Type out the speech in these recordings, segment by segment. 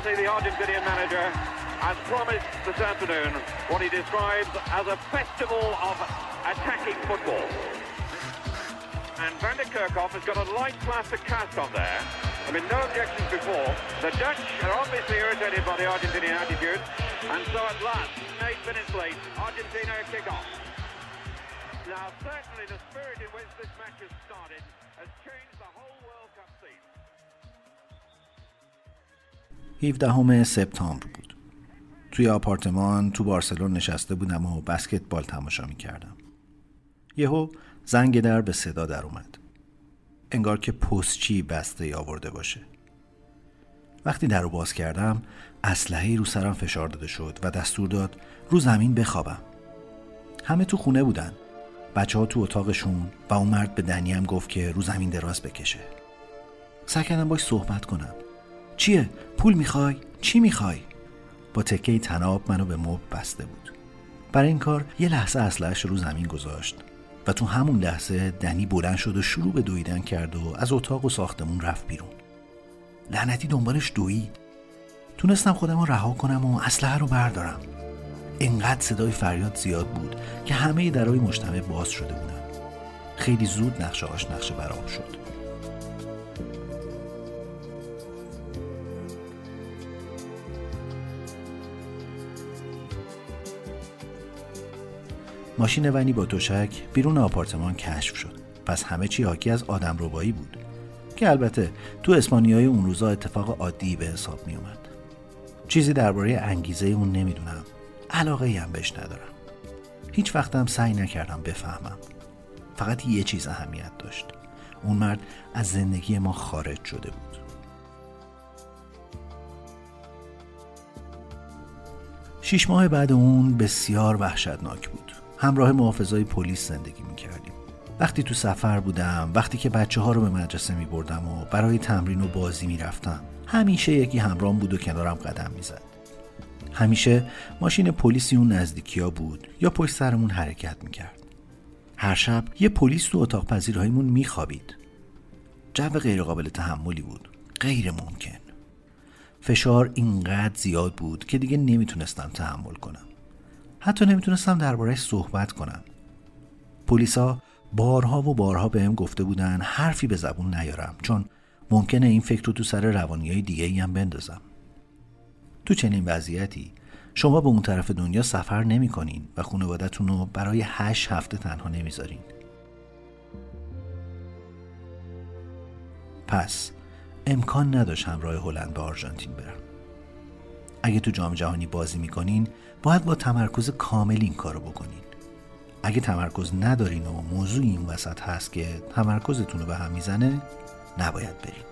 The Argentinian manager, has promised this afternoon what he describes as a festival of attacking football. And Van der Kerkhoff has got a light plastic cast on there. I mean, no objections before. The Dutch are obviously irritated by the Argentinian attitude. And so at last, eight minutes late, Argentina kick off. Now, certainly the spirit in which this match has started has changed 17 سپتامبر بود. توی آپارتمان تو بارسلون نشسته بودم و بسکتبال تماشا می کردم. یهو زنگ در به صدا در اومد. انگار که پستچی بسته آورده باشه. وقتی در رو باز کردم اسلحه رو سرم فشار داده شد و دستور داد رو زمین بخوابم. همه تو خونه بودن. بچه ها تو اتاقشون و اون مرد به دنیم گفت که رو زمین دراز بکشه. سعی کردم باش صحبت کنم. چیه؟ پول می‌خوای؟ چی می‌خوای؟ با تکه تناب منو به مب بسته بود. برای این کار یه لحظه اسلحه‌اش رو زمین گذاشت و تو همون لحظه دنی بلند شد و شروع به دویدن کرد و از اتاق و ساختمون رفت بیرون لعنتی دنبالش دوید تونستم خودم رو رها کنم و اسلحه رو بردارم انقدر صدای فریاد زیاد بود که همه درهای مجتمع باز شده بودن خیلی زود نقشه آش نقشه برام شد ماشین ونی با تشک بیرون آپارتمان کشف شد. پس همه چی حاکی از آدم ربایی بود. که البته تو اسپانیای اون روزا اتفاق عادی به حساب می اومد چیزی درباره انگیزه اون نمی‌دونم. علاقه ای هم بهش ندارم. هیچ وقتم سعی نکردم بفهمم. فقط یه چیز اهمیت داشت. اون مرد از زندگی ما خارج شده بود. شیش ماه بعد اون بسیار وحشتناک بود. همراه محافظای پلیس زندگی می کردیم. وقتی تو سفر بودم وقتی که بچه ها رو به مدرسه می بردم و برای تمرین و بازی می رفتم همیشه یکی همرام بود و کنارم قدم می زد. همیشه ماشین پلیسی اون نزدیکی ها بود یا پشت سرمون حرکت می کرد. هر شب یه پلیس تو اتاق پذیرهایمون می خوابید. جو غیرقابل تحملی بود. غیر ممکن. فشار اینقدر زیاد بود که دیگه نمی‌تونستم تحمل کنم. حتی نمی‌تونستم دربارهش صحبت کنم. پلیسا بارها و بارها بهم گفته بودن حرفی به زبون نیارم چون ممکنه این فکر رو تو سر روانی های دیگه ای هم بندازم. تو چنین وضعیتی شما به اون طرف دنیا سفر نمی کنین و خانوادتون رو برای هشت هفته تنها نمی‌ذارین. پس امکان نداشت همراه هلند به آرژانتین برم. اگه تو جام جهانی بازی می‌کنین باید با تمرکز کامل این کارو بکنین. اگه تمرکز ندارین و موضوع این وسط هست که تمرکزتون رو به هم می‌زنه نباید برین.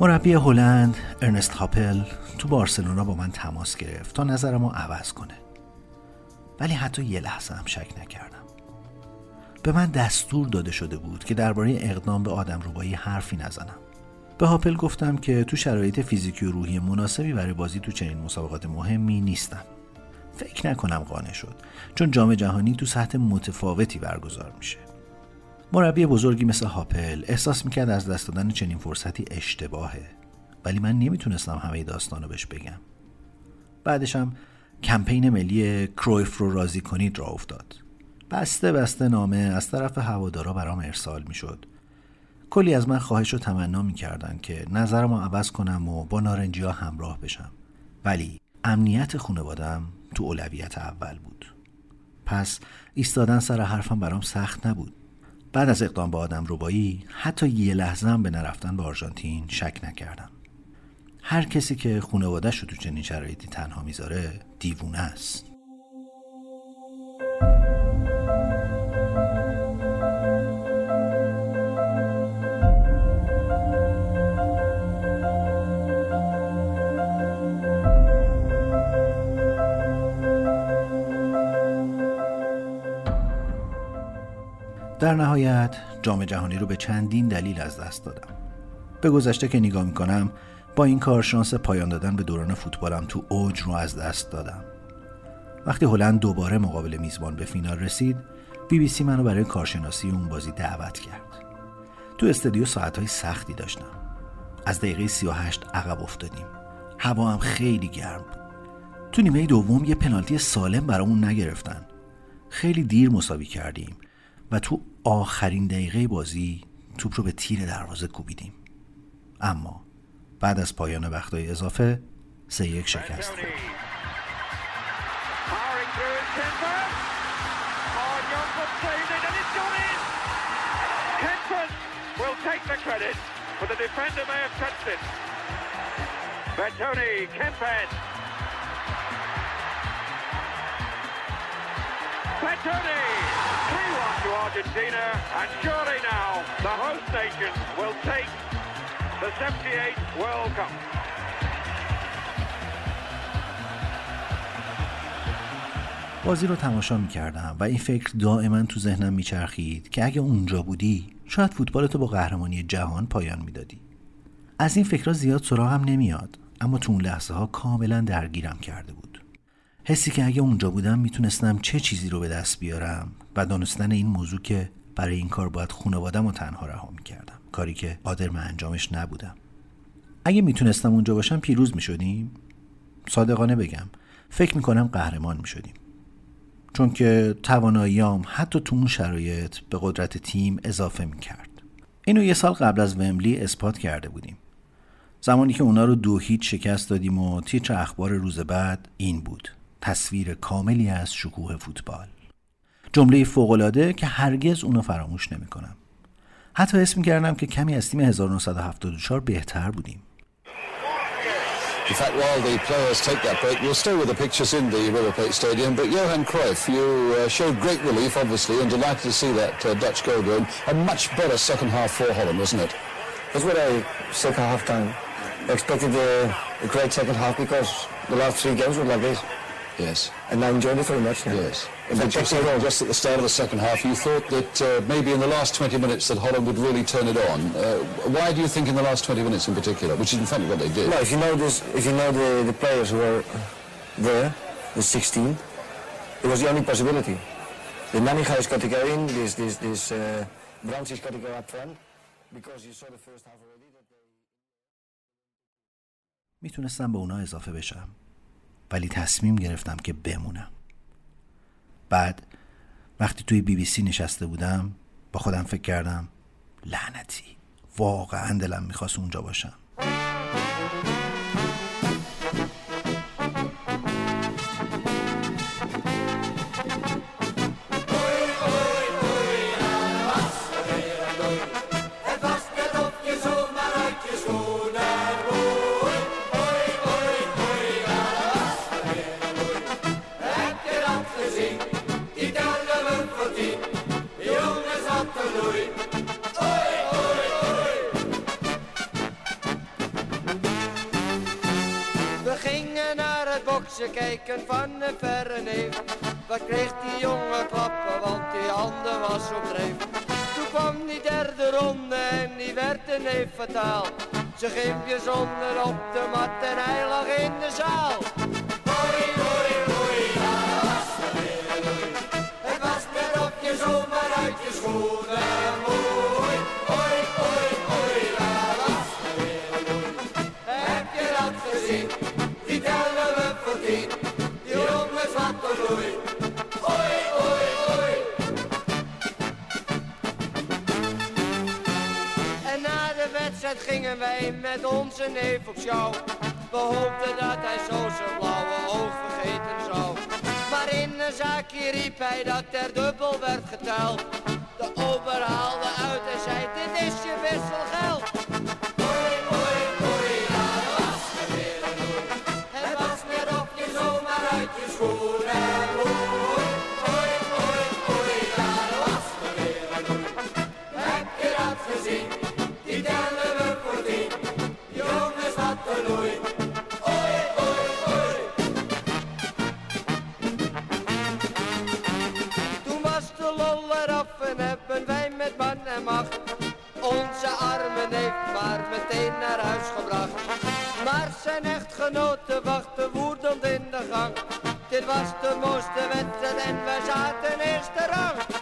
مربی هلند ارنست هاپل تو بارسلونا با من تماس گرفت تا نظرمو عوض کنه. ولی حتی یه لحظه هم شک نکردم. به من دستور داده شده بود که درباره اقدام به آدم روبایی حرفی نزنم. به هاپل گفتم که تو شرایط فیزیکی و روحی مناسبی برای بازی تو چنین مسابقات مهمی نیستم. فکر نکنم قانع شد چون جام جهانی تو سطح متفاوتی برگزار میشه. مربی بزرگی مثل هاپل احساس می‌کرد از دست دادن چنین فرصتی اشتباهه ولی من نمی‌تونستم همه داستانو بهش بگم. بعدشم کمپین ملی کرویف رو راضی کنید را افتاد. بسته بسته نامه از طرف هوادارا برام ارسال می‌شد. کلی از من خواهش و تمنا می‌کردن که نظرمو عوض کنم و با نارنجی ها همراه بشم. ولی امنیت خانوادم تو اولویت اول بود. پس ایستادن سر حرفم برام سخت نبود. بعد از اقدام به آدم روبایی حتی یه لحظه هم به نرفتن به آرژانتین شک نکردم. هر کسی که خانوادهش رو تو چنین شرایطی تنها می‌ذاره دیوونه است. در نهایت جام جهانی رو به چندین دلیل از دست دادم. به گذشته که نگاه می‌کنم با این کار شانس پایان دادن به دوران فوتبالم تو اوج رو از دست دادم. وقتی هلند دوباره مقابل میزبان به فینال رسید بی بی سی منو برای کارشناسی اون بازی دعوت کرد. تو استودیو ساعتهای سختی داشتم. از دقیقه 38 عقب افتادیم. هوا هم خیلی گرم بود. تو نیمه دوم یه پنالتی سالم برامون نگرفتن. خیلی دیر مساوی کردیم. و تو آخرین دقیقه بازی توپ رو به تیر دروازه کوبیدیم. اما بعد از پایان وقتهای اضافه سه یک شکست. 3-1 to Argentina, and surely now the host nation will take the 78 World Cup. بازی رو تماشا می کردم و این فکر دائما تو ذهنم می چرخید که اگه اونجا بودی شاید فوتبالتو با قهرمانی جهان پایان می‌دادی. از این فکرها زیاد سراغم نمیاد اما تو اون لحظه ها کاملا درگیرم کرده بود. حسی که اگه اونجا بودم می‌تونستم چه چیزی رو به دست بیارم و دانستن این موضوع که برای این کار باید خانوادم و تنها رها می‌کردم. کاری که قادر من انجامش نبودم. اگه می‌تونستم اونجا باشم پیروز می‌شدیم. صادقانه بگم فکر می‌کنم قهرمان می‌شدیم. چون که تواناییام حتی تو اون شرایط به قدرت تیم اضافه می‌کرد. اینو یه سال قبل از ومبلی اثبات کرده بودیم. زمانی که اونا رو دو هیچ شکست دادیم و تیتر اخبار روز بعد این بود. تصویر کاملی از شکوه فوتبال جمله فوقالعاده که هرگز اونو فراموش نمی‌کنم حتی اسم کردم که کمی از تیم 1974 بهتر بودیم In fact, while the players take that break, we'll stay with the pictures in the River Plate Stadium. But Johan Cruyff, you uh, showed great relief, obviously, and delighted to see that uh, Dutch goal going. A much better second half for Holland, wasn't it? That's what I said at half time. I expected a, a great second half because the last three games were like this. Yes. And I enjoyed it very much now. Yes. In fact, just, just at the start of the second half, you thought that uh, maybe in the last 20 minutes that Holland would really turn it on. Uh, why do you think in the last 20 minutes in particular, which is in fact what they did? No, if you know this, if you know the, the players who were there, the 16, it was the only possibility. The Nanninga has got to go in, this, this, this uh, Brands has got to go up front, because you saw the first half already that they... میتونستم به اونا اضافه بشم ولی تصمیم گرفتم که بمونم. بعد وقتی توی بی بی سی نشسته بودم با خودم فکر کردم لعنتی واقعا دلم می‌خواست اونجا باشم. Kijken van een verre neef. Wat kreeg die jongen klappen, want die handen was op dreef. Toen kwam die derde ronde en die werd een neef fataal. Ze ging bijzonder op de mat en hij lag in de zaal. Hoi, hoi, hoi, ja, was Het was net op je zomaar uit je schoenen. Met onze neef op schouw. We hoopten dat hij zo zijn blauwe oog vergeten zou. Maar in een zaakje riep hij dat er dubbel werd geteld. Was de mooiste wedstrijd en wij zaten eerste rang.